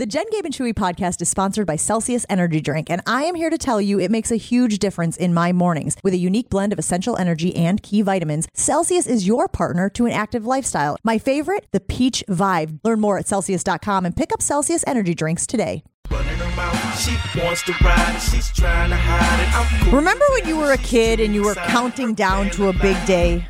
The Jen Gabe and Chewy podcast is sponsored by Celsius Energy Drink, and I am here to tell you it makes a huge difference in my mornings. With a unique blend of essential energy and key vitamins, Celsius is your partner to an active lifestyle. My favorite, the Peach Vibe. Learn more at Celsius.com and pick up Celsius Energy Drinks today. Remember when you were a kid and you were counting down to a big day?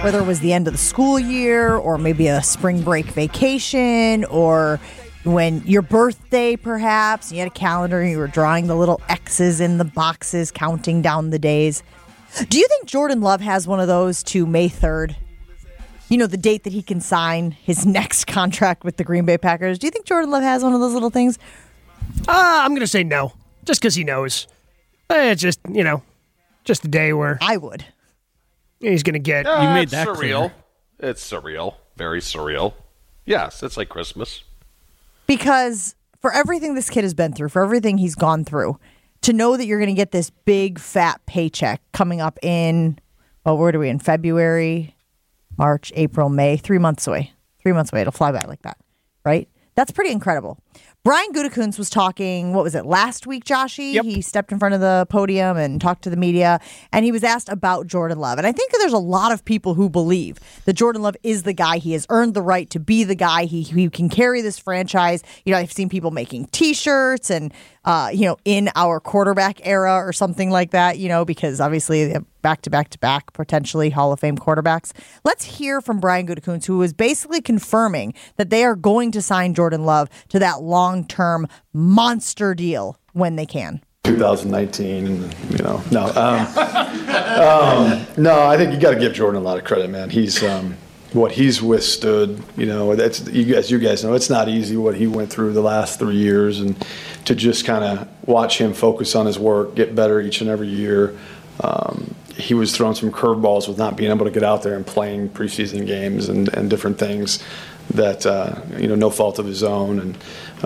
Whether it was the end of the school year or maybe a spring break vacation or when your birthday perhaps you had a calendar and you were drawing the little x's in the boxes counting down the days. Do you think jordan love has one of those to may 3rd you know the date that he can sign his next contract with the green bay packers. Do you think jordan love has one of those little things? Uh, i'm gonna say no just because he knows. Eh, it's just you know just a day where i would. he's gonna get you made that surreal. clear. it's surreal. Very surreal. Yes it's like christmas because for everything this kid has been through, for everything he's gone through, to know that you're going to get this big fat paycheck coming up in, well, where are we in February, March, April, May, three months away. Three months away. It'll fly by like that, right? That's pretty incredible. Brian Gutekunst was talking, what was it, last week, Joshy? Yep. He stepped in front of the podium and talked to the media, and he was asked about Jordan Love. And I think there's a lot of people who believe that Jordan Love is the guy. He has earned the right to be the guy. He, he can carry this franchise. You know, I've seen people making t shirts and uh, you know, in our quarterback era or something like that, you know, because obviously back to back to back potentially Hall of Fame quarterbacks. Let's hear from Brian Gutekunst, who is basically confirming that they are going to sign Jordan Love to that long term monster deal when they can. 2019, you know, no, um, um, no. I think you got to give Jordan a lot of credit, man. He's um, what he's withstood. You know, that's you guys. You guys know it's not easy what he went through the last three years, and to just kind of watch him focus on his work, get better each and every year. Um, he was throwing some curveballs with not being able to get out there and playing preseason games and, and different things that uh, you know no fault of his own and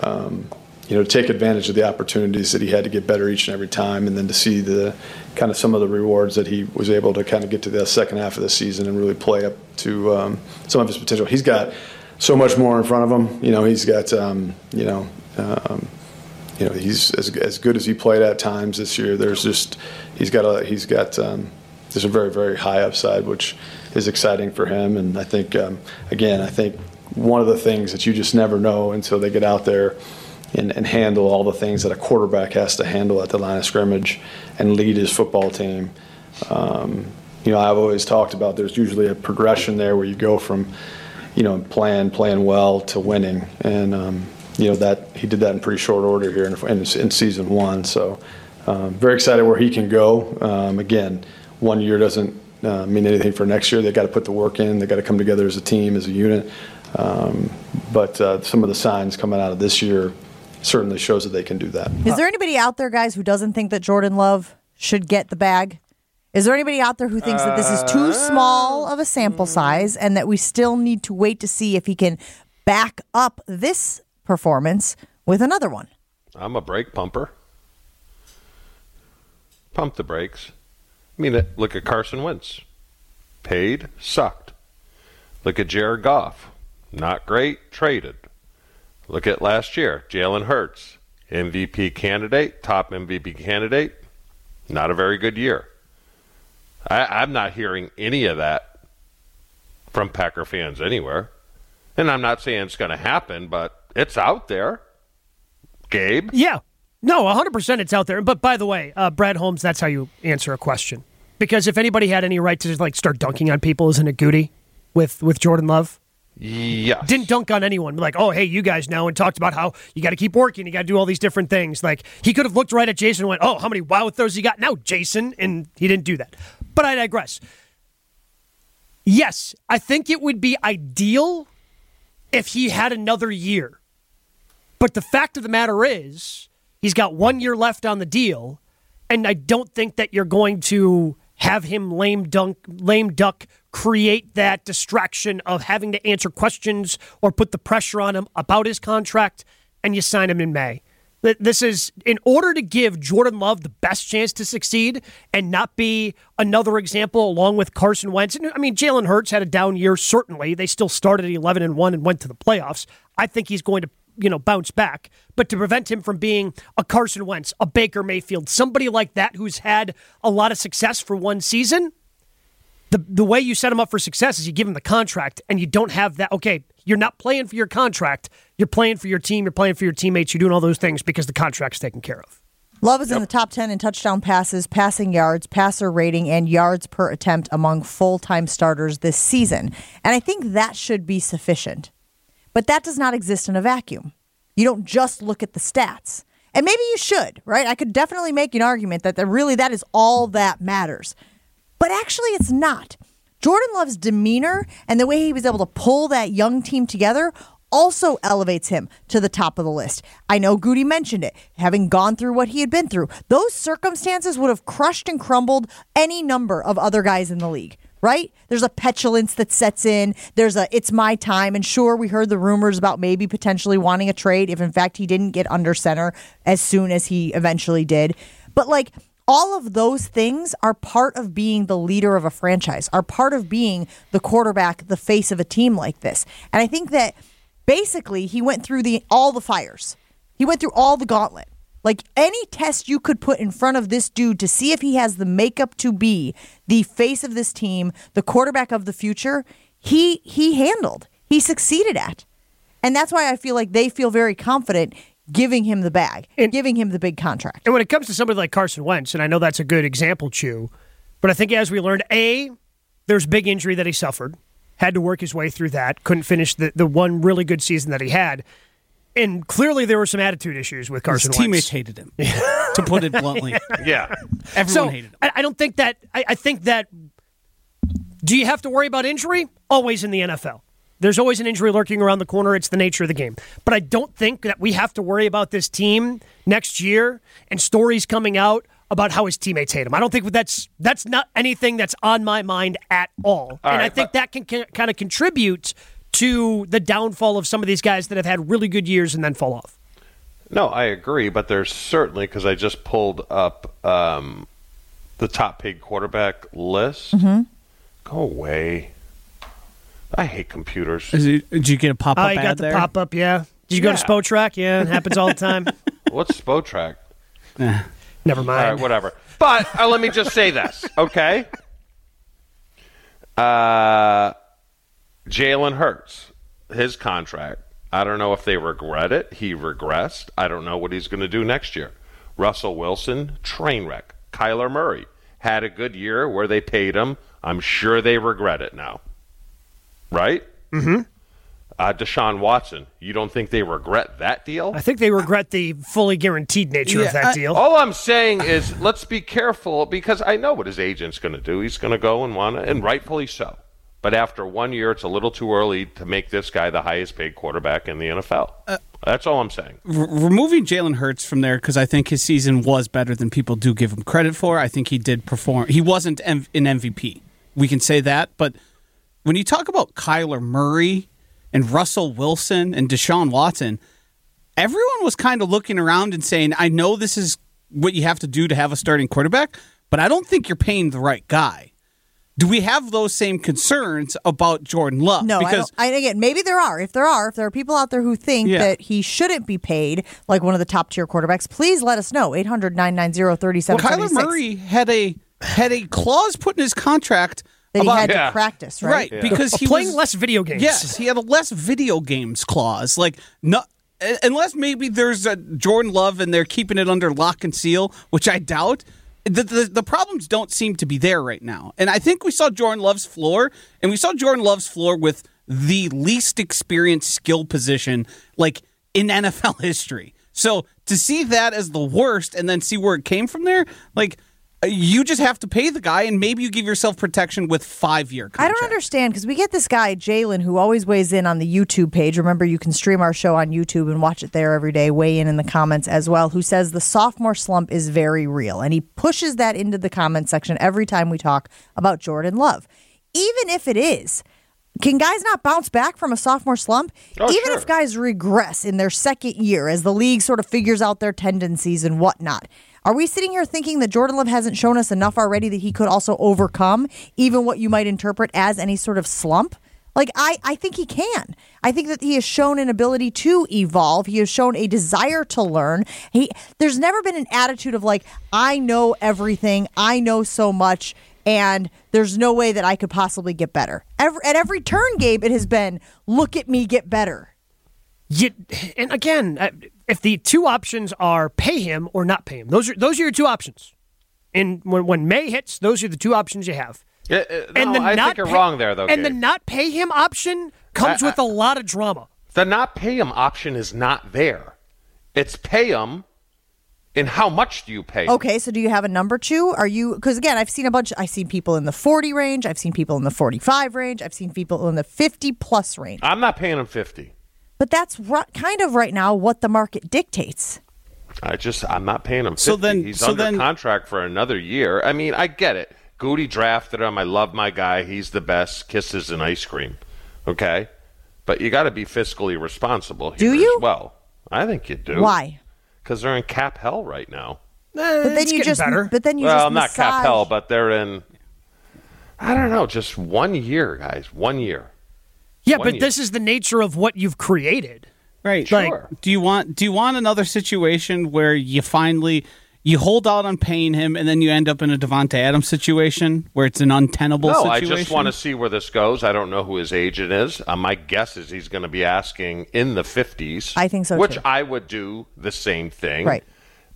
um, you know take advantage of the opportunities that he had to get better each and every time and then to see the kind of some of the rewards that he was able to kind of get to the second half of the season and really play up to um, some of his potential. He's got so much more in front of him. You know, he's got um, you know um, you know he's as, as good as he played at times this year. There's just he's got a he's got um, there's a very very high upside, which is exciting for him. And I think um, again, I think one of the things that you just never know until they get out there and, and handle all the things that a quarterback has to handle at the line of scrimmage and lead his football team. Um, you know, I've always talked about there's usually a progression there where you go from, you know, playing playing well to winning, and um, you know that he did that in pretty short order here in, in, in season one. So um, very excited where he can go. Um, again, one year doesn't uh, mean anything for next year. They got to put the work in. They got to come together as a team, as a unit. Um, but uh, some of the signs coming out of this year certainly shows that they can do that. Is there anybody out there, guys, who doesn't think that Jordan Love should get the bag? Is there anybody out there who thinks that this is too small of a sample size and that we still need to wait to see if he can back up this performance with another one? I'm a brake pumper. Pump the brakes. I mean, look at Carson Wentz. Paid, sucked. Look at Jared Goff. Not great, traded. Look at last year. Jalen Hurts. MVP candidate, top MVP candidate. Not a very good year. I, I'm not hearing any of that from Packer fans anywhere. And I'm not saying it's going to happen, but it's out there. Gabe? Yeah. No, 100% it's out there. But by the way, uh, Brad Holmes, that's how you answer a question. Because if anybody had any right to just like start dunking on people, isn't it Goody with, with Jordan Love? Yes. Didn't dunk on anyone. Like, oh, hey, you guys know, and talked about how you got to keep working. You got to do all these different things. Like, he could have looked right at Jason and went, oh, how many wow throws you got now, Jason? And he didn't do that. But I digress. Yes, I think it would be ideal if he had another year. But the fact of the matter is, he's got one year left on the deal, and I don't think that you're going to have him lame dunk, lame duck, create that distraction of having to answer questions or put the pressure on him about his contract, and you sign him in May. This is in order to give Jordan Love the best chance to succeed and not be another example along with Carson Wentz. I mean, Jalen Hurts had a down year, certainly. They still started at 11 and 1 and went to the playoffs. I think he's going to you know, bounce back, but to prevent him from being a Carson Wentz, a Baker Mayfield, somebody like that who's had a lot of success for one season, the the way you set him up for success is you give him the contract and you don't have that okay, you're not playing for your contract, you're playing for your team, you're playing for your teammates, you're doing all those things because the contract's taken care of. Love is in the top 10 in touchdown passes, passing yards, passer rating, and yards per attempt among full time starters this season. And I think that should be sufficient. But that does not exist in a vacuum. You don't just look at the stats. And maybe you should, right? I could definitely make an argument that, really that is all that matters. But actually, it's not. Jordan Love's demeanor and the way he was able to pull that young team together also elevates him to the top of the list. I know Goody mentioned it, having gone through what he had been through. Those circumstances would have crushed and crumbled any number of other guys in the league. Right? There's a petulance that sets in. There's a it's my time. And sure, we heard the rumors about maybe potentially wanting a trade if in fact he didn't get under center as soon as he eventually did. But like all of those things are part of being the leader of a franchise, are part of being the quarterback, the face of a team like this. And I think that basically he went through the all the fires. He went through all the gauntlet. Like any test you could put in front of this dude to see if he has the makeup to be the face of this team, the quarterback of the future, he he handled. He succeeded at. And that's why I feel like they feel very confident giving him the bag, and giving him the big contract. And when it comes to somebody like Carson Wentz, and I know that's a good example, Chew, but I think as we learned, A, there's big injury that he suffered had to work his way through that, couldn't finish the, the one really good season that he had. And clearly there were some attitude issues with Carson His Wentz. teammates hated him, to put it bluntly. Yeah. Everyone so hated him. I, I don't think that I, I think that do you have to worry about injury? Always in the NFL. There's always an injury lurking around the corner. It's the nature of the game. But I don't think that we have to worry about this team next year and stories coming out about how his teammates hate him. I don't think that's that's not anything that's on my mind at all. All and I think but- that can, can kind of contribute to the downfall of some of these guys that have had really good years and then fall off. No, I agree, but there's certainly because I just pulled up um, the top paid quarterback list. Mm-hmm. Go away. I hate computers. Is it- did you get a pop up Oh, you got the pop up, yeah. Did you go to Yeah. Spotrac? Yeah, it happens all the time. What's Spotrac? Eh. Never mind. right, whatever. But uh, let me just say this, okay? Uh, Jalen Hurts, his contract. I don't know if they regret it. He regressed. I don't know what he's going to do next year. Russell Wilson, train wreck. Kyler Murray had a good year where they paid him. I'm sure they regret it now. Right? Mm-hmm. Uh, Deshaun Watson, you don't think they regret that deal? I think they regret the fully guaranteed nature Yeah, of that I- deal. All I'm saying is let's be careful because I know what his agent's going to do. He's going to go and want to, and rightfully so. But after one year, it's a little too early to make this guy the highest paid quarterback in the NFL. Uh, That's all I'm saying. R- removing Jalen Hurts from there because I think his season was better than people do give him credit for. I think he did perform. He wasn't M- an MVP. We can say that, but when you talk about Kyler Murray and Russell Wilson and Deshaun Watson, everyone was kind of looking around and saying, "I know this is what you have to do to have a starting quarterback, but I don't think you're paying the right guy." Do we have those same concerns about Jordan Love? No, I because don't. I, again, maybe there are. If there are, if there are people out there who think Yeah. that he shouldn't be paid like one of the top tier quarterbacks, please let us know. 800 990 well, 3776. Kyler Murray had a had a clause put in his contract That he had Yeah. to practice, right? right, Yeah. because he Playing was less video games. Yes, he had a less video games clause. Like no, unless maybe there's a Jordan Love and they're keeping it under lock and seal, which I doubt. The, the the problems don't seem to be there right now, and I think we saw Jordan Love's floor, and we saw Jordan Love's floor with the least experienced skill position like in NFL history. So to see that as the worst, and then see where it came from there, like. You just have to pay the guy, and maybe you give yourself protection with five year. I don't understand because we get this guy Jalen who always weighs in on the YouTube page. Remember, you can stream our show on YouTube and watch it there every day. Weigh in in the comments as well. Who says the sophomore slump is very real, and he pushes that into the comment section every time we talk about Jordan Love, even if it is. Can guys not bounce back from a sophomore slump? Oh, Even sure. if guys regress in their second year as the league sort of figures out their tendencies and whatnot. Are we sitting here thinking that Jordan Love hasn't shown us enough already that he could also overcome even what you might interpret as any sort of slump? Like I, I think he can. I think that he has shown an ability to evolve. He has shown a desire to learn. He there's never been an attitude of like I know everything. I know so much and there's no way that I could possibly get better. Every, at every turn, Gabe, it has been look at me get better. You, and again, uh, if the two options are pay him or not pay him, those are those are your two options. And when when May hits, those are the two options you have. Yeah, uh, And no, the I not think you're pay- wrong there, though. And the not pay him option comes I- with a lot of drama. the not pay him option is not there. It's pay him. And how much do you pay? 'em? Okay, so do you have a number two? Are you because again, I've seen a bunch. I've seen people in the forty range. I've seen people in the forty-five range. I've seen people in the fifty plus range. I'm not paying him fifty. But that's ri- kind of right now what the market dictates. I just I'm not paying him. 50. So then- he's so under then- contract for another year. I mean, I get it. Goody drafted him. I love my guy. He's the best. Kisses and ice cream. Okay, but you got to be fiscally responsible. Do you? As well, I think you do. Why? Because they're in cap hell right now. but But then you just. better. But then you well, just not cap hell, but they're in. I don't know. Just one year, guys. One year. Yeah, but year. this is the nature of what you've created. Right. Like- Sure. Do you want do you want another situation where you finally you hold out on paying him and then you end up in a Davante Adams situation where it's an untenable situation? No, I just want to see where this goes. I don't know who his agent is. Uh, my guess is he's going to be asking in the 50s. I think so, Which too. I would do the same thing. Right.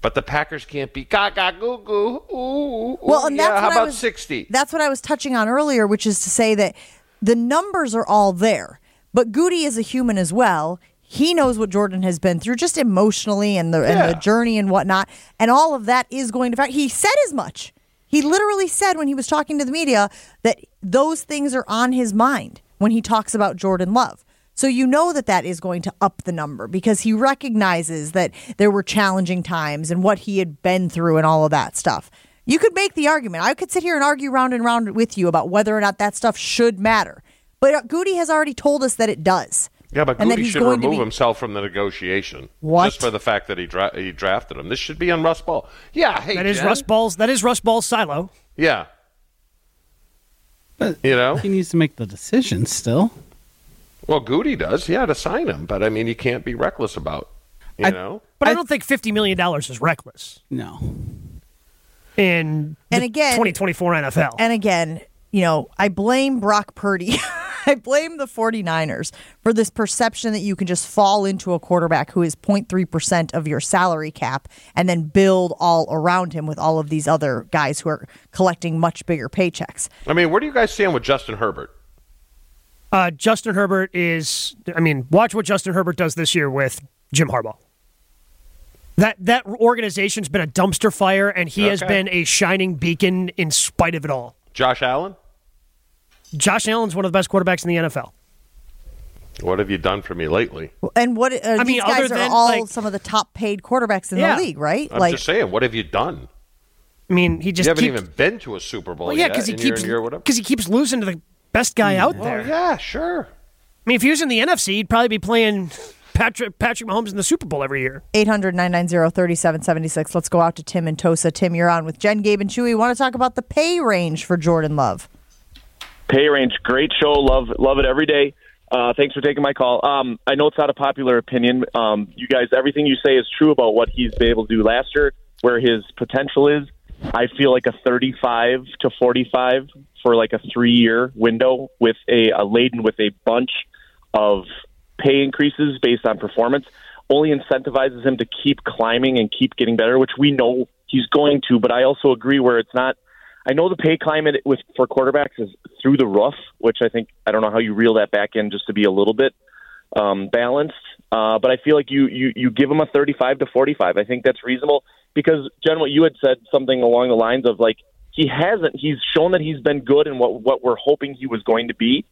But the Packers can't be gaga goo goo. Ooh, ooh, Well, and yeah, how about was, 60? That's what I was touching on earlier, which is to say that the numbers are all there, but Goody is a human as well. He knows what Jordan has been through, just emotionally and the and the journey and whatnot, and all of that is going to. Fact, he said as much. He literally said when he was talking to the media that those things are on his mind when he talks about Jordan Love. So you know that that is going to up the number because he recognizes that there were challenging times and what he had been through and all of that stuff. You could make the argument. I could sit here and argue round and round with you about whether or not that stuff should matter. But uh, Goody has already told us that it does. yeah, but and that Goody should remove be- himself from the negotiation. What? Just for the fact that he, dra- he drafted him. This should be on Russ Ball. Yeah, hey, That is Jen. Russ Ball's. That is Russ Ball's silo. Yeah. But You know? he needs to make the decision still. Well, Goody does. Yeah, to sign him. But, I mean, you can't be reckless about, you I- know? But I, I- don't think fifty million dollars is reckless No. In And the again- 2024 NFL. And again, you know, I blame Brock Purdy. I blame the 49ers for this perception that you can just fall into a quarterback who is 0.3% of your salary cap and then build all around him with all of these other guys who are collecting much bigger paychecks. I mean, where do you guys stand with Justin Herbert? Uh, Justin Herbert is. I mean, watch what Justin Herbert does this year with Jim Harbaugh. That that organization's been a dumpster fire, and he has been a shining beacon in spite of it all. Josh Allen? Josh Allen's one of the best quarterbacks in the NFL. What have you done for me lately? And what uh, mean, these guys other are than, all like- some of the top paid quarterbacks in Yeah. the league, right? I'm like just saying, what have you done? I mean, he just you haven't keeps, even been to a Super Bowl well, yeah, yet. because he keeps in your whatever. because he keeps losing to the best guy out Oh, there. yeah, sure. I mean, if he was in the NFC, he'd probably be playing Patrick Patrick Mahomes in the Super Bowl every year. 800 990 3776. Let's go out to Tim and Tosa. Tim, you're on with Jen, Gabe, and Chewy. Want to talk about the pay range for Jordan Love? Pay range, great show. Love love it every day. Uh, thanks for taking my call. Um, I know it's not a popular opinion. Um, you guys, everything you say is true about what he's been able to do last year, where his potential is. I feel like a 35 to 45 for like a three year window with a, a laden with a bunch of pay increases based on performance only incentivizes him to keep climbing and keep getting better, which we know he's going to. But I also agree where it's not. I know the pay climate with for quarterbacks is through the roof, which I think I don't know how you reel that back in just to be a little bit um, balanced. Uh, but I feel like you, you you give him a 35 to 45. I think that's reasonable because Jen, what you had said something along the lines of like he hasn't. He's shown that he's been good and what what we're hoping he was going to be,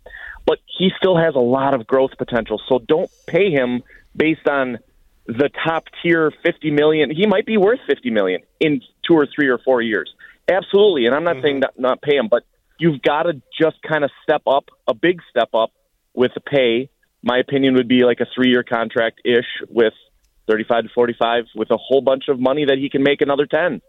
but he still has a lot of growth potential. So don't pay him based on the top tier 50 million. He might be worth 50 million in two or three or four years. Absolutely, and I'm not mm-hmm. saying not, not pay him, but you've got to just kind of step up, a big step up with the pay. My opinion would be like a three year contract ish with 35 to 45 with a whole bunch of money that he can make another 10.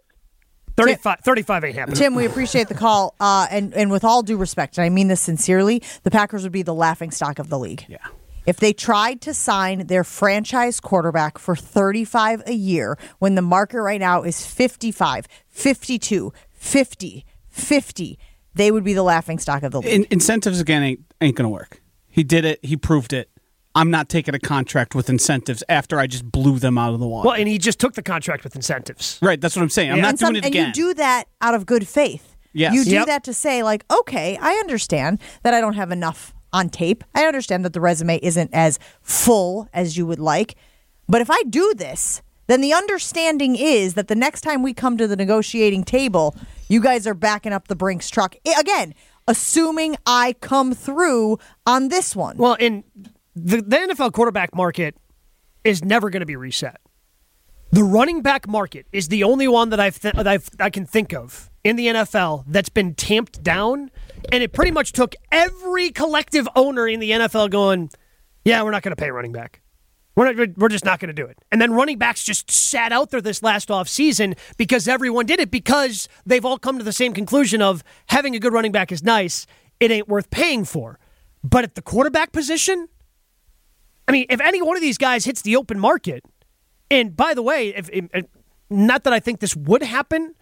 35, 35 ain't happening. Tim, we appreciate the call, uh, and and with all due respect, and I mean this sincerely, the Packers would be the laughing stock of the league. Yeah. If they tried to sign their franchise quarterback for 35 a year when the market right now is 55, 52, 50, 50, they would be the laughing stock of the league. In- incentives again ain't ain't gonna work. He did it. He proved it. I'm not taking a contract with incentives after I just blew them out of the water. Well, and he just took the contract with incentives. right, that's what I'm saying. I'm Yeah. not and, some- doing it and you do that out of good faith. Yes. You do Yep. that to say, like, okay, I understand that I don't have enough on tape. I understand that the resume isn't as full as you would like. But if I do this, then the understanding is that the next time we come to the negotiating table, you guys are backing up the Brinks truck. Again, assuming I come through on this one. Well, in the, the NFL quarterback market is never going to be reset. The running back market is the only one that I've, th- that I've I can think of in the NFL that's been tamped down, and it pretty much took every collective owner in the NFL going, "Yeah, we're not going to pay running back. We're not, we're just not going to do it." And then running backs just sat out there this last off season because everyone did it because they've all come to the same conclusion of having a good running back is nice. It ain't worth paying for. But at the quarterback position, I mean, if any one of these guys hits the open market, and by the way, if, if not that I think this would happen,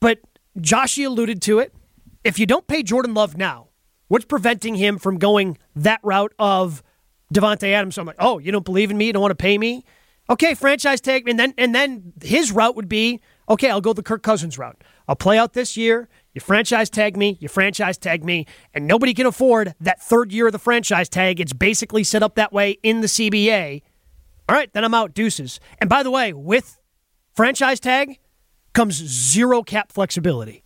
but Joshy alluded to it. If you don't pay Jordan Love now, what's preventing him from going that route of Davante Adams? So I'm like, oh, you don't believe in me? You don't want to pay me? Okay, franchise tag, and then and then his route would be, okay, I'll go the Kirk Cousins route. I'll play out this year. You franchise tag me, you franchise tag me, and nobody can afford that third year of the franchise tag. It's basically set up that way in the CBA. All right, then I'm out deuces. And by the way, with franchise tag comes zero cap flexibility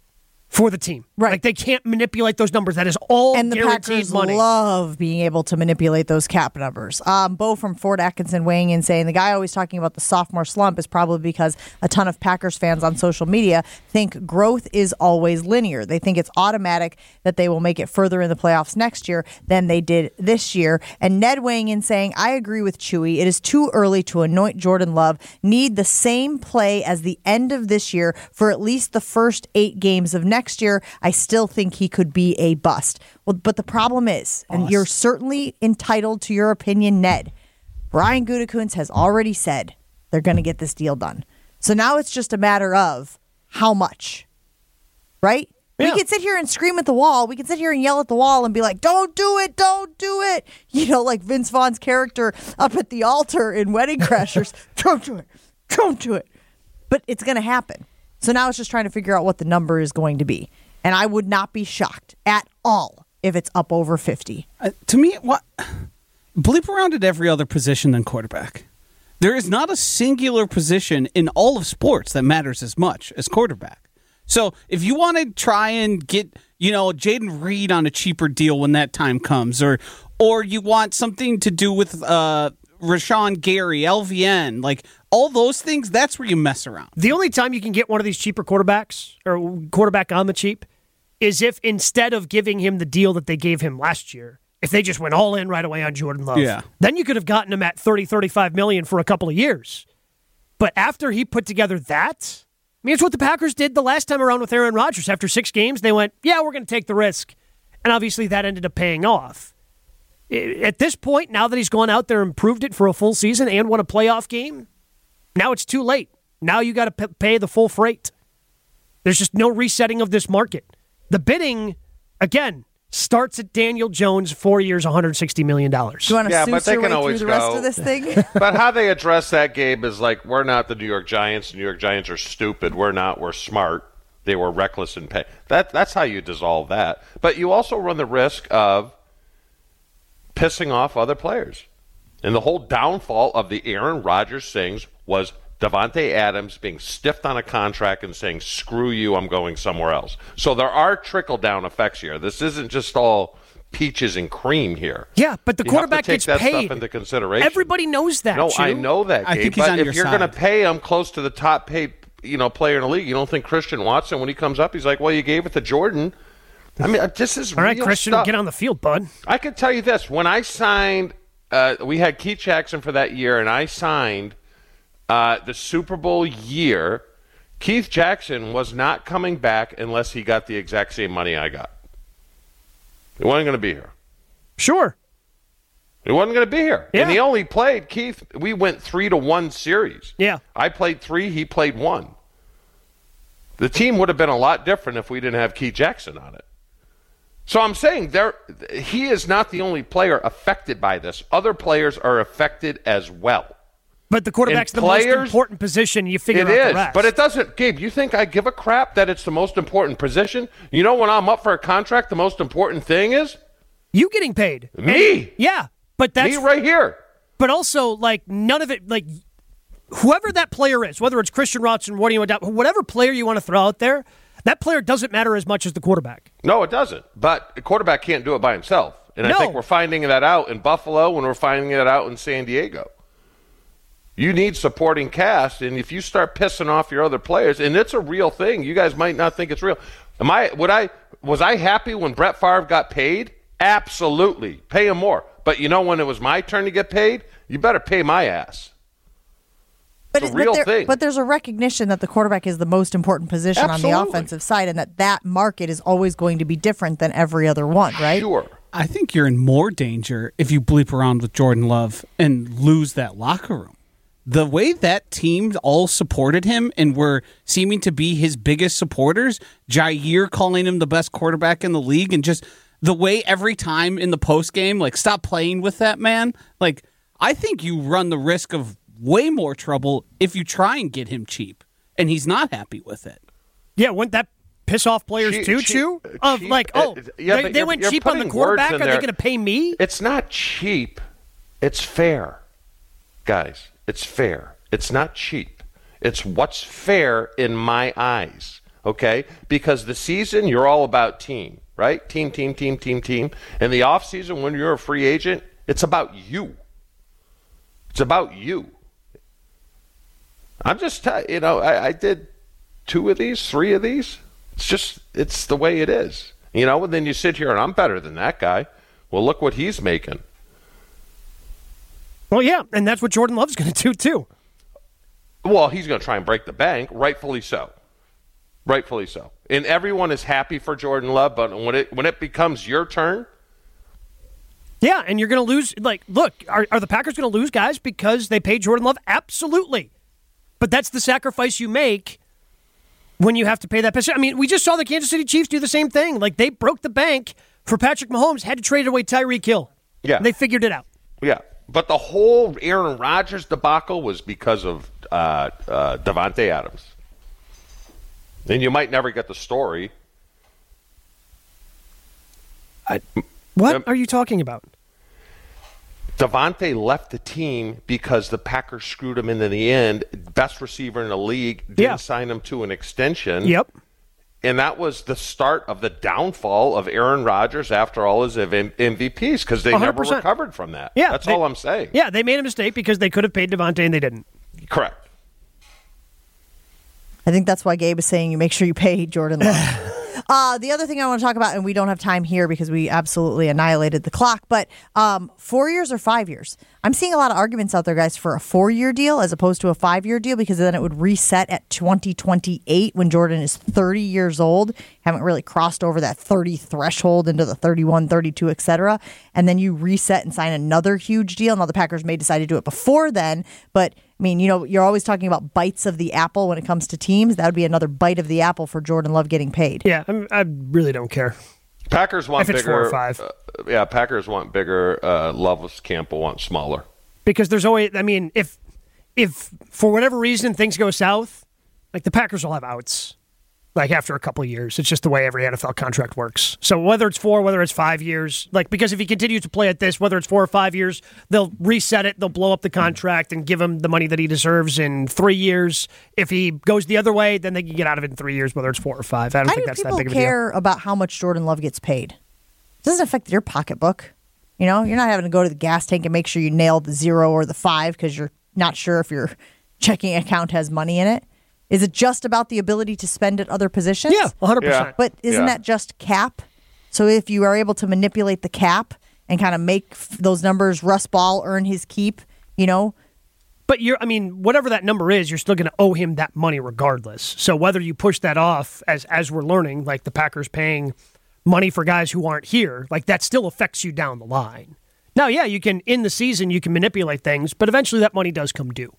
for the team. Right. Like they can't manipulate those numbers. That is all and the Packers money. love being able to manipulate those cap numbers. Um, Bo from Fort Atkinson weighing in saying the guy always talking about the sophomore slump is probably because a ton of Packers fans on social media think growth is always linear. They think it's automatic that they will make it further in the playoffs next year than they did this year. And Ned weighing in saying, I agree with Chewy. It is too early to anoint Jordan Love. Need the same play as the end of this year for at least the first eight games of next year. I still think he could be a bust. Well, but the problem is, and you're certainly entitled to your opinion, Ned. Brian Gutekunst has already said they're going to get this deal done. So now it's just a matter of how much, right? Yeah. We can sit here and scream at the wall. We can sit here and yell at the wall and be like, "Don't do it! Don't do it!" You know, like Vince Vaughn's character up at the altar in Wedding Crashers. don't do it! Don't do it! But it's going to happen. So now it's just trying to figure out what the number is going to be. And I would not be shocked at all if it's up over fifty. Uh, to me, what bleep around at every other position than quarterback. There is not a singular position in all of sports that matters as much as quarterback. So if you want to try and get, you know, Jayden Reed on a cheaper deal when that time comes, or or you want something to do with uh Rashan Gary, LVN, like all those things, that's where you mess around. The only time you can get one of these cheaper quarterbacks or quarterback on the cheap is if instead of giving him the deal that they gave him last year, if they just went all in right away on Jordan Love. Yeah. Then you could have gotten him at 30, 35 million for a couple of years. But after he put together that, I mean, it's what the Packers did the last time around with Aaron Rodgers. After six games, they went, yeah, we're going to take the risk. And obviously that ended up paying off. At this point, now that he's gone out there and proved it for a full season and won a playoff game, now it's too late. Now you got to p- pay the full freight. There's just no resetting of this market. The bidding, again, starts at Daniel Jones, four years, $160 million. Do you want to Yeah, but they can always the rest go- of this thing? but how they address that game is like we're not the New York Giants. The New York Giants are stupid. We're not. We're smart. They were reckless in pay. That that's how you dissolve that. But you also run the risk of pissing off other players. And the whole downfall of the Aaron Rodgers things was Davante Adams being stiffed on a contract and saying, "Screw you, I'm going somewhere else." So there are trickle down effects here. This isn't just all peaches and cream here. Yeah, but the You have to quarterback take gets that paid. Stuff into consideration. Everybody knows that. No, Chew. I know that. I Gabe, think he's but on if your you're going to pay him close to the top paid, you know, player in the league, you don't think Christian Watson when he comes up, he's like, "Well, you gave it to Jordan." I mean, uh, this is All right, real Christian, stuff. get on the field, bud. I can tell you this: when I signed, uh, we had Keith Jackson for that year, and I signed uh, the Super Bowl year. Keith Jackson was not coming back unless he got the exact same money I got. He wasn't going to be here. Sure. He wasn't going to be here. Yeah. And he only played, Keith, we went three to one series. Yeah. I played three, he played one. The team would have been a lot different if we didn't have Keith Jackson on it. So I'm saying there he is not the only player affected by this. Other players are affected as well. But the quarterback's And the most important position. You figure It out is, but it doesn't. Gabe, you think I give a crap that it's the most important position? You know, when I'm up for a contract, the most important thing is you getting paid. me. Yeah, but that's me right here. but also like none of it like whoever that player is, whether it's Christian Watson, what do you whatever player you want to throw out there, that player doesn't matter as much as the quarterback. No, it doesn't. But the quarterback can't do it by himself. And No. I think we're finding that out in Buffalo and we're finding that out in San Diego. You need supporting cast, and if you start pissing off your other players, and it's a real thing, you guys might not think it's real. Am I? Would I? Was I happy when Brett Favre got paid? Absolutely, pay him more. But you know, when it was my turn to get paid, you better pay my ass. But, It's a it- real but, there- thing. but there's a recognition that the quarterback is the most important position on the offensive side, and that that market is always going to be different than every other one, right? Sure. I think you're in more danger if you bleep around with Jordan Love and lose that locker room. The way that team all supported him and were seeming to be his biggest supporters, Jaire calling him the best quarterback in the league, and just the way every time in the post game, like stop playing with that man. Like I think you run the risk of way more trouble if you try and get him cheap, and he's not happy with it. Yeah, wouldn't that piss off players Cheap- too, cheap- Chew? Of cheap- like, uh, oh, yeah, they, they went cheap on the quarterback. Are they going to pay me? It's not cheap. It's fair. Guys, it's fair. It's not cheap. It's what's fair in my eyes. Okay? Because the season, you're all about team, right? Team, team, team, team, team. And the off season, when you're a free agent, it's about you. It's about you. I'm just, tell- you know, I, I did two of these, three of these. It's just, it's the way it is. You know, and then you sit here and I'm better than that guy. Well, look what he's making. Well, yeah, and that's what Jordan Love's going to do too. Well, he's going to try and break the bank, rightfully so. Rightfully so. And everyone is happy for Jordan Love, but when it when it becomes your turn, Yeah, and you're going to lose. Like, look, are, are the Packers going to lose guys because they paid Jordan Love? Absolutely. But that's the sacrifice you make when you have to pay that position. I mean, we just saw the Kansas City Chiefs do the same thing. Like, they broke the bank for Patrick Mahomes, had to trade away Tyreek Hill. Yeah. They figured it out. yeah. But the whole Aaron Rodgers debacle was because of uh, uh, Davante Adams. And you might never get the story. What Yep. are you talking about? Davante left the team because the Packers screwed him in the end. Best receiver in the league didn't Yeah. sign him to an extension. Yep. and that was the start of the downfall of Aaron Rodgers after all his MVPs because they never 100%. recovered from that. Yeah. that's they- all I'm saying. Yeah, they made a mistake because they could have paid Davante and they didn't. correct. I think that's why Gabe is saying you make sure you pay Jordan Love. uh, the other thing I want to talk about, and we don't have time here because we absolutely annihilated the clock, but um, four years or five years. I'm seeing a lot of arguments out there, guys, for a four year deal as opposed to a five year deal because then it would reset at 2028 when Jordan is 30 years old. Haven't really crossed over that 30 threshold into the 31, 32, et cetera. And then you reset and sign another huge deal. Now, the Packers may decide to do it before then, but I mean, you know, you're always talking about bites of the apple when it comes to teams. That would be another bite of the apple for Jordan Love getting paid. Yeah, I'm, I really don't care. Packers want bigger. four or five. uh, yeah, Packers want bigger. Uh, Loveless Campbell wants smaller. because there's always I mean if if for whatever reason things go south, like the Packers will have outs. Like after a couple of years, it's just the way every NFL contract works. So whether it's four, whether it's five years, like because if he continues to play at this, whether it's four or five years, they'll reset it, they'll blow up the hmm. contract and give him the money that he deserves in three years. If he goes the other way, then they can get out of it in three years, whether it's four or five. I don't How think do that's that big of a deal. care about how much Jordan Love gets paid? It doesn't affect your pocketbook. You know, you're not having to go to the gas tank and make sure you nail the zero or the five because you're not sure if your checking account has money in it. Is it just about the ability to spend at other positions? Yeah, 100%. Yeah. But isn't Yeah. that just cap? So if you are able to manipulate the cap and kind of make f- those numbers, Russ Ball earn his keep, you know, But you're, I mean, whatever that number is, you're still going to owe him that money regardless. So whether you push that off, as as we're learning, like the Packers paying money for guys who aren't here, like that still affects you down the line. Now, yeah, you can in the season you can manipulate things, but eventually that money does come due.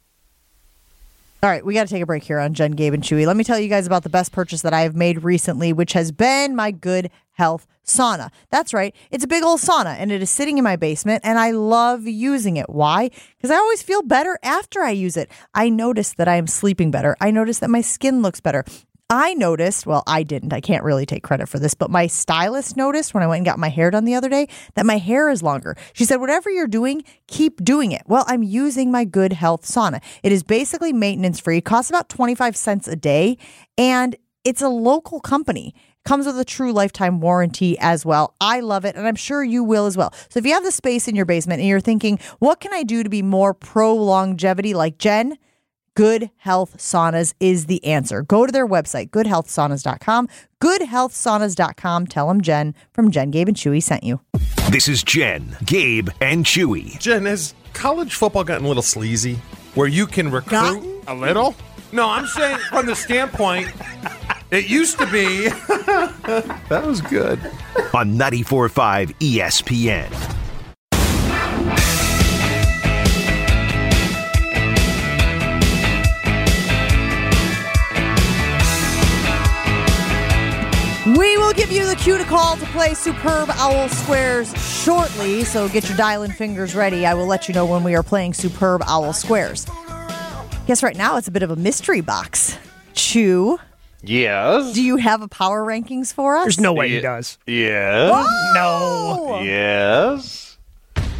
All right, we got to take a break here on Jen, Gabe, and Chewy. Let me tell you guys about the best purchase that I have made recently, which has been my Good Health sauna. That's right, it's a big old sauna, and it is sitting in my basement, and I love using it. Why? Because I always feel better after I use it. I notice that I am sleeping better. I notice that my skin looks better. I noticed, well, I didn't. I can't really take credit for this, but my stylist noticed when I went and got my hair done the other day that my hair is longer. She said, whatever you're doing, keep doing it. Well, I'm using my Good Health sauna. It is basically maintenance free, costs about 25 cents a day, and it's a local company. Comes with a true lifetime warranty as well. I love it, and I'm sure you will as well. So if you have the space in your basement and you're thinking, what can I do to be more pro longevity like Jen? Good Health Saunas is the answer. Go to their website, goodhealthsaunas.com. Goodhealthsaunas.com. Tell them Jen from Jen, Gabe, and Chewy sent you. This is Jen, Gabe, and Chewy. Jen, has college football gotten a little sleazy? Where you can recruit Gotten? a little? No, I'm saying from the standpoint, it used to be. that was good. On 94.5 ESPN. Cue to call to play Superb Owl Squares shortly, so get your dialing fingers ready. I will let you know when we are playing Superb Owl Squares. Guess right now it's a bit of a mystery box. Chew, Yes. do you have a power rankings for us? There's no way he does. Yes. No. Yes.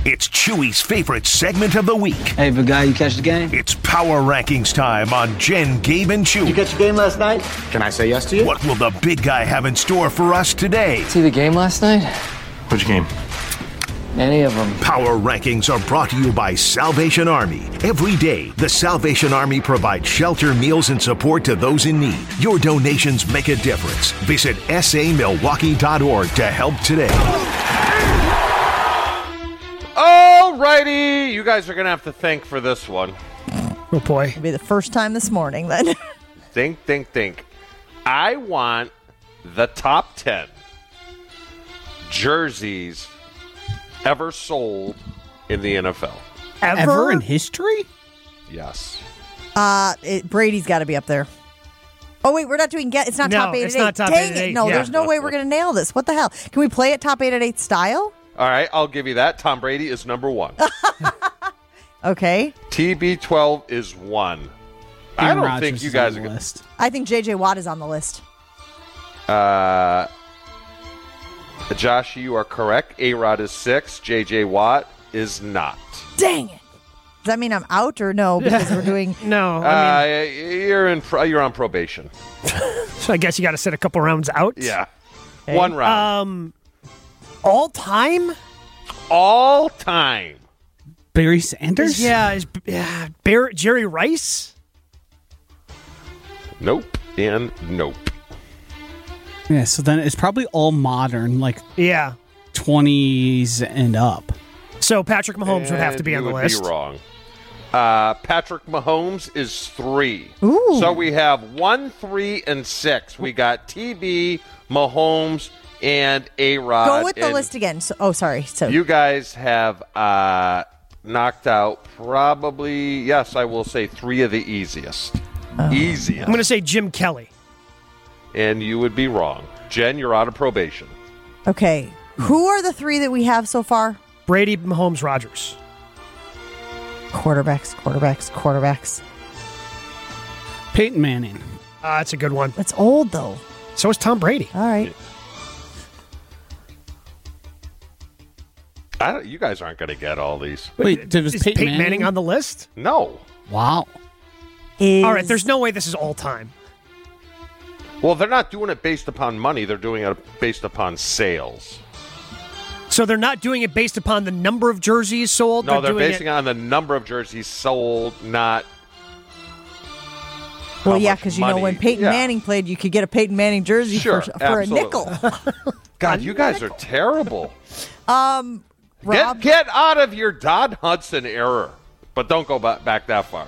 It's Chewy's favorite segment of the week. Hey, big guy, you catch the game? It's Power Rankings time on Jen, Gabe, and Chewy. You catch the game last night? Can I say yes to you? What will the big guy have in store for us today? See the game last night? Which game? Any of them. Power Rankings are brought to you by Salvation Army. Every day, the Salvation Army provides shelter, meals, and support to those in need. Your donations make a difference. Visit samilwaukee.org to help today. Alrighty. You guys are going to have to think for this one. Oh boy. It'll be the first time this morning then. Think, think, think. I want the top 10 jerseys ever sold in the NFL. Ever? Ever in history? Yes. Uh, it, Brady's got to be up there. Oh wait, we're not doing get. It's not No, top eight it's at eight. not top Dang eight at it! eight, No, yeah. there's no way we're gonna nail this. What the hell? Can we play it top eight at eight style? All right, I'll give you that. Tom Brady is number one. Okay. TB12 is one. I don't Rodgers think you is guys on are the going list. I think JJ Watt is on the list. Uh, Josh, you are correct. A Rod is six. JJ Watt is not. Dang it! Does that mean I'm out or no? Because we're doing. No, I Uh, you're in. Pro- you're on probation. so I guess you got to sit a couple rounds out. Yeah, one round. Um, all time. All time. Barry Sanders? Yeah, is yeah, Bear, Jerry Rice. Nope. And nope. Yeah, so then it's probably all modern, like Yeah. 20s and up. So Patrick Mahomes would have to be on the would list. Be wrong. Uh, Patrick Mahomes is three. Ooh. So we have one, three, and six. We got TB, Mahomes, and A Rod. Go with the list again. So, oh, sorry. So You guys have uh, knocked out probably, yes, I will say three of the easiest. Oh. Easiest. I'm going to say Jim Kelly. and you would be wrong. Jen, you're out of probation. okay. Who are the three that we have so far? Brady, Mahomes, Rodgers. Quarterbacks, quarterbacks, quarterbacks. Peyton Manning. Uh, that's a good one. That's old though. So is Tom Brady. All right. You guys aren't going to get all these. Wait, was Is Peyton, Peyton Manning on the list? No. Wow. Is, All right, there's no way this is all time. Well, they're not doing it based upon money. They're doing it based upon sales. So they're not doing it based upon the number of jerseys sold. No, they're, doing basing it. it on the number of jerseys sold, not. Well, yeah, because you know when Peyton yeah. Manning played, you could get a Peyton Manning jersey Sure, for, for a nickel. God, you guys are terrible. Um, Rob, Get get out of your Don Hutson error. but don't go ba- back that far.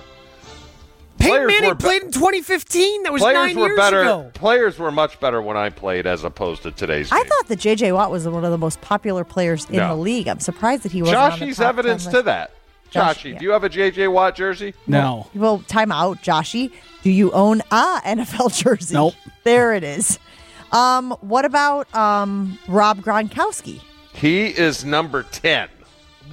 Peyton Players Manning be- played in 2015. That was Players nine were years better. ago. Players were much better when I played as opposed to today's I game. thought that J.J. Watt was one of the most popular players in No. the league. I'm surprised that he wasn't Joshy's evidence to that. Josh, Joshy, yeah. do you have a JJ Watt jersey? No. Well, time out, Joshy. Do you own a NFL jersey? Nope. There it is. Um, what about um, Rob Gronkowski? He is number 10.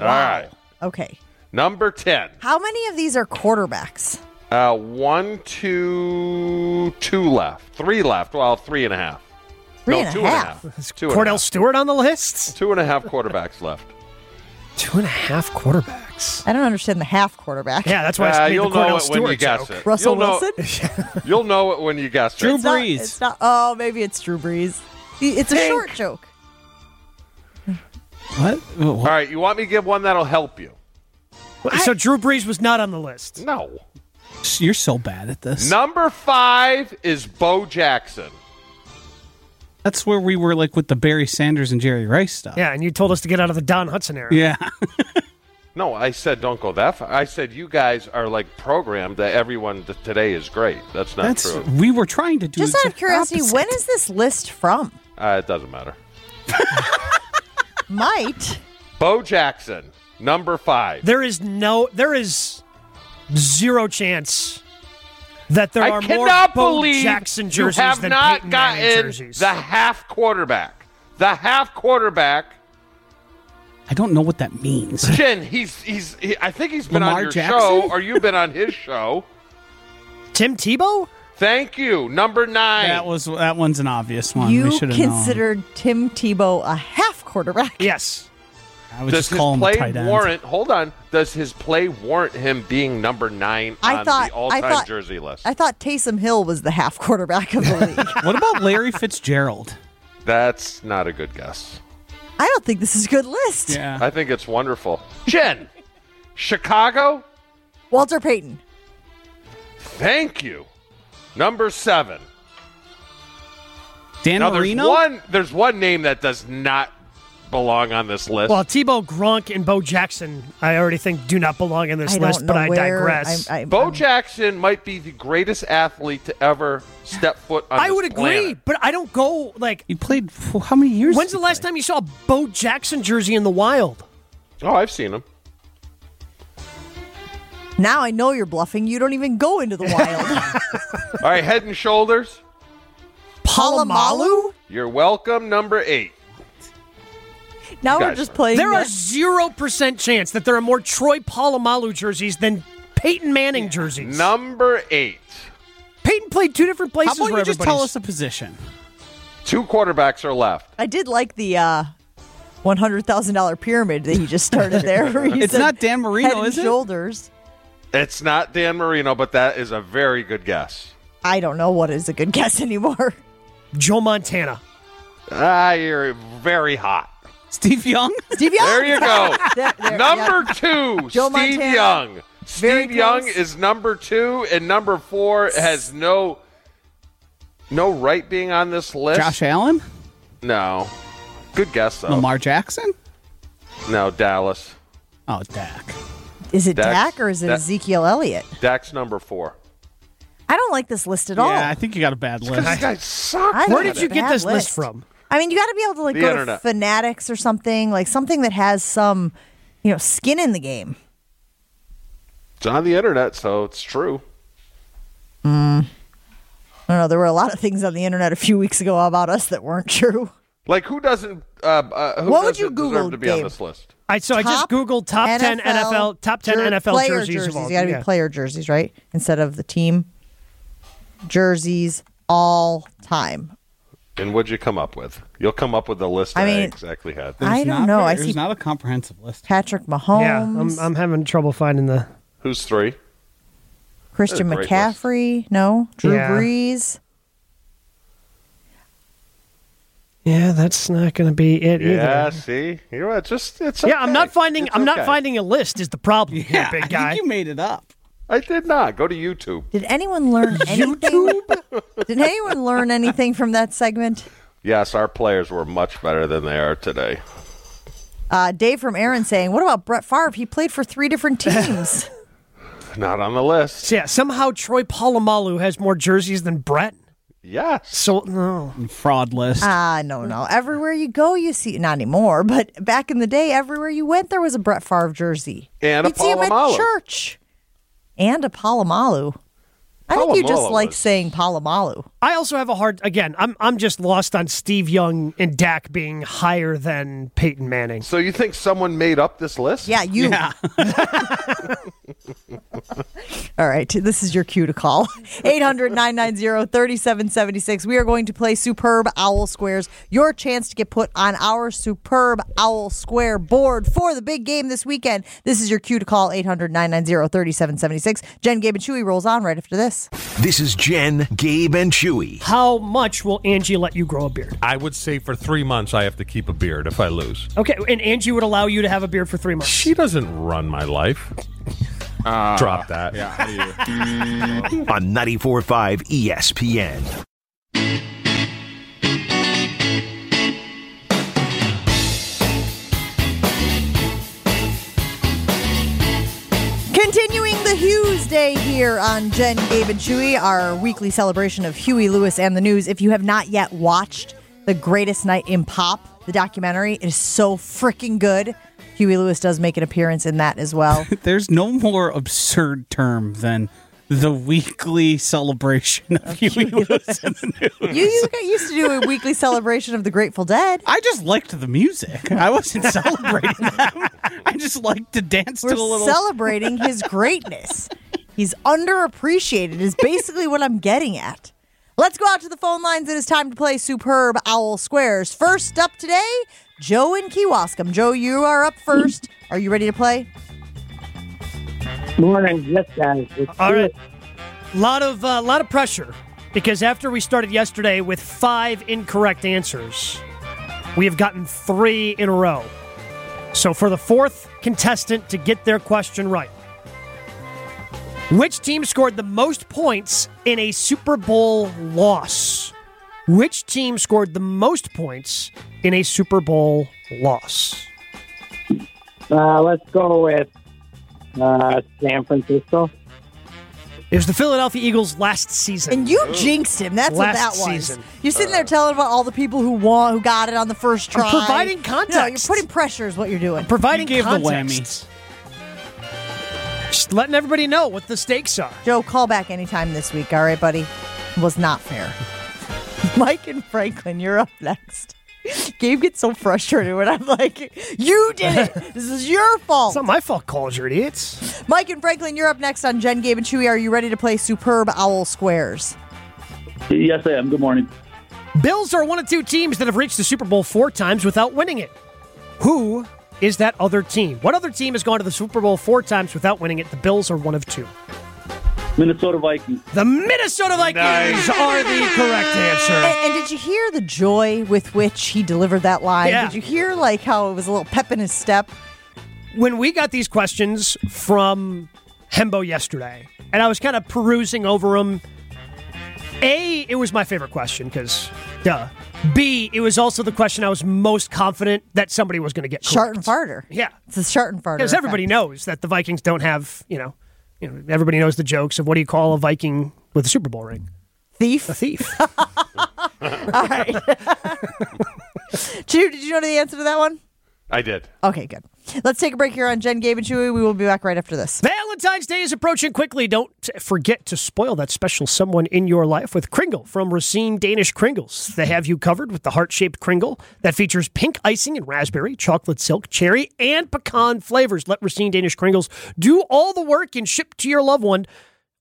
All right. Okay. Number 10. How many of these are quarterbacks? Uh, one, two, two left. Three left. Well, three and a half. Three no, and a two and a half. half. Two and a Kordell half. Stewart on the list. Two and a half quarterbacks left. Two and a half quarterbacks. I don't understand the half quarterback. Yeah, that's why Uh, I made you'll the know Kordell it when Stewart you guess joke. it. Russell you'll know, Wilson? You'll know it when you guess Drew it. It's not- Brees. it's not. Oh, maybe it's Drew Brees. It's a short joke. What? All right, you want me to give one that'll help you? So Drew Brees was not on the list. No. You're so bad at this. Number five is Bo Jackson. That's where we were like with the Barry Sanders and Jerry Rice stuff. Yeah, and you told us to get out of the Don Hutson era. Yeah. No, I said don't go that far. I said you guys are like programmed that everyone t- today is great. That's not That's true. we were trying to do Just out of curiosity, opposite. when is this list from? Uh, it doesn't matter. Might. Bo Jackson, number five. There is no, there is zero chance that there I are more Bo believe Jackson you jerseys have than not Peyton Manning jerseys. the half quarterback. The half quarterback. I don't know what that means. Jen, he's he's. He, I think he's been Lamar on your Jackson? show, or you've been on his show. Tim Tebow? Thank you, number nine. that was that one's an obvious one. we You should have known. considered Tim Tebow a half quarterback? Yes. I would Does just his call him play tight end. warrant? Hold on. Does his play warrant him being number nine I on thought- the all-time I thought- jersey list? I thought Taysom Hill was the half quarterback of the league. What about Larry Fitzgerald? That's not a good guess. I don't think this is a good list. Yeah. I think it's wonderful. Jen, Chicago. Walter Payton. Thank you. Number seven. Dan Now there's Marino. one. There's one name that does not belong on this list. Well, Tebow, Gronk, and Bo Jackson, I already think do not belong in this I list, but I digress. I, I, Bo Jackson might be the greatest athlete to ever step foot on I this would agree, but I don't go like. He played for how many years? When's the last play? time you saw a Bo Jackson jersey in the wild? Oh, I've seen him. now I know you're bluffing. You don't even go into the wild. All right, Head and Shoulders. Palomalu? You're welcome. Number eight. Now we're just playing. There are zero percent chance that there are more Troy Polamalu jerseys than Peyton Manning jerseys. Number eight. Peyton played two different How places. about where you just tell us a position? Two quarterbacks are left. I did like the uh, one hundred thousand dollar pyramid that he just started there. It's said not Dan Marino, head and is it? Shoulders. It's not Dan Marino, but that is a very good guess. I don't know what is a good guess anymore. Joe Montana. Ah, you're very hot. Steve Young. Steve Young. There you go. There- there- number yeah. two, Joe Steve Montana. Young. Very Steve Young close. is number two, and number four has no no right being on this list. Josh Allen. No. Good guess though. Lamar Jackson. No, Dallas. Oh, Dak. Is it Dax- Dak or is it Dak- Ezekiel Elliott? Dak's number four. I don't like this list at all. Yeah, I think you got a bad list. This guy sucks. Where did you get bad this list from? I mean, you got to be able to like The go internet. to Fanatics or something, like something that has some, you know, skin in the game. It's on the internet, so it's true. I don't know. There were a lot of things on the internet a few weeks ago about us that weren't true. Like who doesn't? Uh, uh, who What would doesn't you Google, to be on this list? I so I just Top googled top ten NFL top ten jer- NFL player jerseys, of all. You got to yeah. be player jerseys, right? Instead of the team jerseys all time. And what'd you come up with? You'll come up with a list I that I, mean- exactly had. I don't not know. very- I there's see not a comprehensive list. Patrick Mahomes, Yeah, I'm, I'm having trouble finding the. Who's three? Christian That's a great McCaffrey. No, Drew Yeah. Brees. Yeah, that's not going to be it either. Yeah, either. see, you know, it's just it's. Yeah, I'm not finding. It's I'm not finding a list. Is the problem? here, Yeah, big I guy. think you made it up. I did not go to YouTube. Did anyone learn anything? Did anyone learn anything from that segment? Yes, our players were much better than they are today. Uh, Dave from Aaron saying, "What about Brett Favre? He played for three different teams." Not on the list. So yeah, somehow Troy Polamalu has more jerseys than Brett. Yes. So no. Fraud list. Ah, no, no. Everywhere you go, you see not anymore, but back in the day, everywhere you went, there was a Brett Favre jersey. And a You'd see him at church. And a Palomalu. I think you just like saying Palomalu. I also have a hard again. I'm I'm just lost on Steve Young and Dak being higher than Peyton Manning. So you think someone made up this list? Yeah, you. All right, this is your cue to call. 800 990 3776. We are going to play Superb Owl Squares. Your chance to get put on our Superb Owl Square board for the big game this weekend. This is your cue to call 800 990 3776. Jen, Gabe, and Chewy rolls on right after this. This is Jen, Gabe, and Chewy. How much will Angie let you grow a beard? I would say for three months I have to keep a beard if I lose. Okay, and Angie would allow you to have a beard for three months. She doesn't run my life. Uh, Drop that. Yeah, how do you? on 94.5 ESPN. Continuing the Hughes Day here on Jen, Gabe, and Chewy, our weekly celebration of Huey Lewis and the news. If you have not yet watched The Greatest Night in Pop, the documentary, it is so freaking good. Huey Lewis does make an appearance in that as well. There's no more absurd term than the weekly celebration of Huey Lewis and the news. you, you got used to do a weekly celebration of the Grateful Dead. I just liked the music. I wasn't celebrating them. I just liked to dance We're to a little. celebrating his greatness. He's underappreciated, is basically what I'm getting at. Let's go out to the phone lines. It is time to play Superb Owl Squares. First up today, Joe in Kewaskum. Joe, you are up first. Are you ready to play? Morning, yes, guys. Let's All do lot of uh, lot of pressure because after we started yesterday with five incorrect answers, we have gotten three in a row. So for the fourth contestant to get their question right, which team scored the most points in a Super Bowl loss? Which team scored the most points in a Super Bowl loss? Uh, let's go with uh, San Francisco. It was the Philadelphia Eagles last season. And you jinxed him. That's what that was. season. You're sitting there telling about all the people who won, who got it on the first I'm try. providing No, you're putting pressure is what you're doing. providing You gave the context. Just letting everybody know what the stakes are. Joe, call back anytime this week, all right, buddy? Was not fair. Mike and Franklin, you're up next. Gabe gets so frustrated when I'm like, "You did it. This is your fault." It's not my fault, college are idiots. Mike and Franklin, you're up next on Jen, Gabe, and Chewy. Are you ready to play Superb Owl Squares? Yes, I am. Good morning. Bills are one of two teams that have reached the Super Bowl four times without winning it. Who is that other team? What other team has gone to the Super Bowl four times without winning it? The Bills are one of two. Minnesota Vikings. The Minnesota Vikings are the correct answer. And, and did you hear the joy with which he delivered that line? Yeah. Did you hear like how it was a little pep in his step? when we got these questions from Hembo yesterday, and I was kind of perusing over them, A, it was my favorite question because, duh. B, it was also the question I was most confident that somebody was going to get Shart and farter. Yeah. It's a shart and farter. Because everybody knows that the Vikings don't have, you know, you know, everybody knows the jokes of what do you call a Viking with a Super Bowl ring? thief. A thief. All right. Chew, did you know the answer to that one? I did. Okay, good. Let's take a break here on Jen, Gabe, and Chewy. We will be back right after this. Valentine's Day is approaching quickly. Don't forget to spoil that special someone in your life with Kringle from Racine Danish Kringles. They have you covered with the heart shaped Kringle that features pink icing and raspberry, chocolate silk, cherry, and pecan flavors. Let Racine Danish Kringles do all the work and ship to your loved one.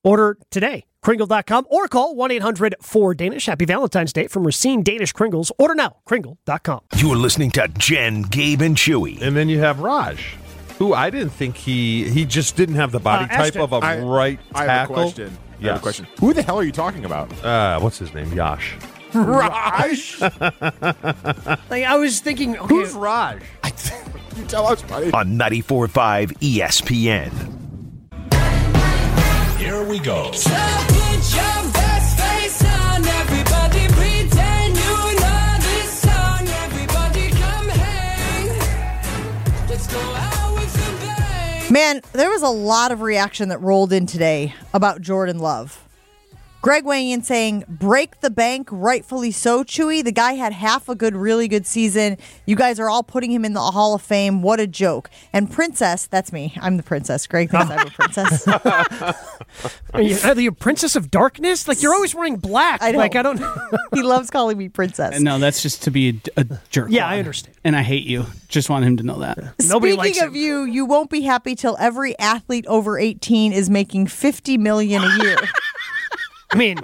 Order today. Kringle.com or call 1 800 4 Danish. Happy Valentine's Day from Racine Danish Kringles. Order now. Kringle.com. You're listening to Jen, Gabe, and Chewy. And then you have Raj, who I didn't think he he just didn't have the body Uh, type Ashton. of a I- right I have a tackle. question. I have Yes. a question. Who the hell are you talking about? Uh, what's his name? Yash. Raj? Like, I was thinking, okay, Who's Raj? you tell us, buddy. On 94.5 ESPN. Here we go. Man, there was a lot of reaction that rolled in today about Jordan Love. Greg weighing in saying, break the bank, rightfully so, Chewy. The guy had half a good, really good season. You guys are all putting him in the Hall of Fame. What a joke. And Princess, that's me. I'm the princess. Greg thinks I'm a princess. Are you, are you a princess of darkness? Like you're always wearing black. I know. Like I don't. he loves calling me princess. No, that's just to be a, a jerk. Yeah, I understand. And I hate you. Just want him to know that. Nobody Speaking likes of him. you, you won't be happy till every athlete over 18 is making 50 million a year. I mean,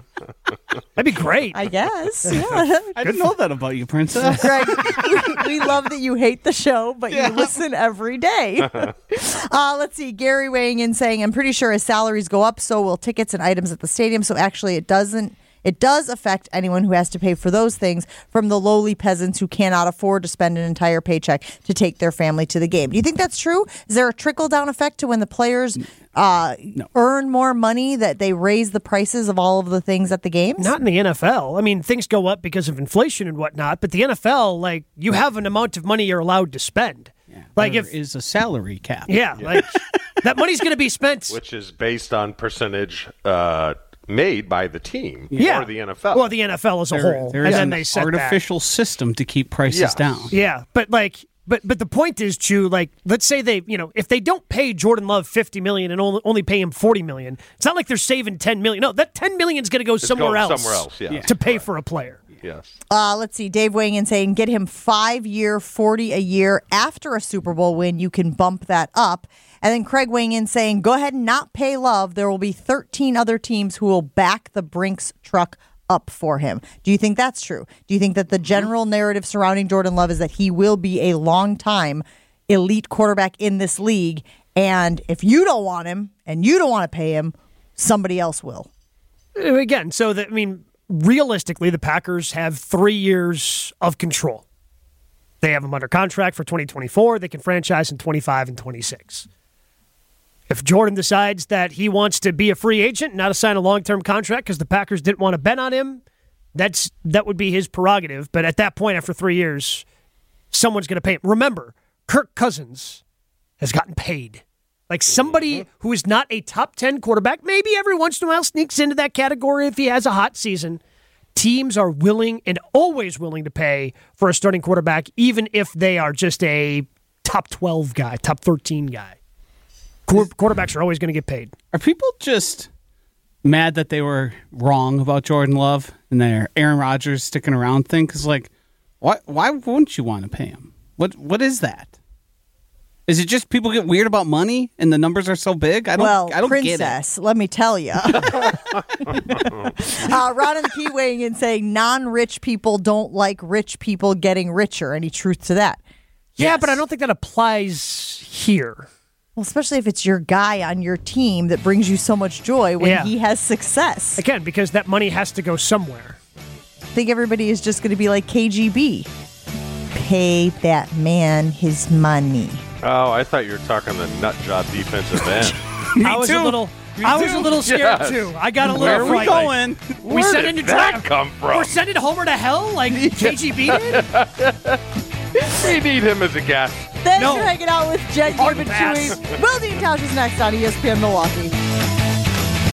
that'd be great. I guess. Yeah. I didn't know that about you, Princess. Greg, we, we love that you hate the show, but you listen every day. uh, let's see. Gary weighing in saying, I'm pretty sure as salaries go up, so will tickets and items at the stadium. So actually, it doesn't. It does affect anyone who has to pay for those things from the lowly peasants who cannot afford to spend an entire paycheck to take their family to the game. Do you think that's true? Is there a trickle down effect to when the players uh, earn more money that they raise the prices of all of the things at the games? Not in the NFL. I mean, things go up because of inflation and whatnot, but the NFL, like, you have an amount of money you're allowed to spend. like, There if is a salary cap. yeah, like that money's going to be spent. which is based on percentage uh, made by the team Yeah. or the NFL. Well, the NFL as a There- whole, there and is then an they set that. artificial system to keep prices Yes. down. Yeah, but like, but but the point is, Chew. Like, let's say they, you know, if they don't pay Jordan Love fifty million and only only pay him forty million, it's not like they're saving ten million. No, that ten million is going to go somewhere else. somewhere else, yeah. to pay for a player. yes. Uh, let's see. Dave weighing in saying, get him five year, 40 a year after a Super Bowl win. You can bump that up. And then Craig weighing in saying, go ahead and not pay love. There will be 13 other teams who will back the Brinks truck up for him. Do you think that's true? Do you think that the mm-hmm. general narrative surrounding Jordan Love is that he will be a long time elite quarterback in this league? And if you don't want him and you don't want to pay him, somebody else will. Again, so that I mean, realistically, the Packers have three years of control. They have him under contract for 2024. They can franchise in 25 and 26. If Jordan decides that he wants to be a free agent, not to sign a long-term contract because the Packers didn't want to bet on him, that's that would be his prerogative. But at that point, after three years, someone's going to pay him. Remember, Kirk Cousins has gotten paid. Like somebody mm-hmm. who is not a top 10 quarterback, maybe every once in a while sneaks into that category if he has a hot season. Teams are willing and always willing to pay for a starting quarterback, even if they are just a top 12 guy, top 13 guy. Quar- Quarterbacks are always going to get paid. Are people just mad that they were wrong about Jordan Love and their Aaron Rodgers sticking around thing? Because like, why why wouldn't you want to pay him? What what is that? Is it just people get weird about money and the numbers are so big? I don't well, I don't get it. princess, let me tell you. uh, Ron and the Key weighing in saying non-rich people don't like rich people getting richer. Any truth to that? Yeah, but I don't think that applies here. Well, especially if it's your guy on your team that brings you so much joy when Yeah. he has success. Again, because that money has to go somewhere. I think everybody is just going to be like KGB. Pay that man his money. Oh, I thought you were talking the nut job defensive end. I was a too. little Me I was a little scared Yes. too. I got a little Where are we frightened. going? We Where sent did into that draft. come from? We're sending Homer to hell like KGB did. we need him as a guest. Thanks No. for hanging out with Jen Hard Gibb and pass. Chewy. Wilde and Tausch is next on ESPN Milwaukee.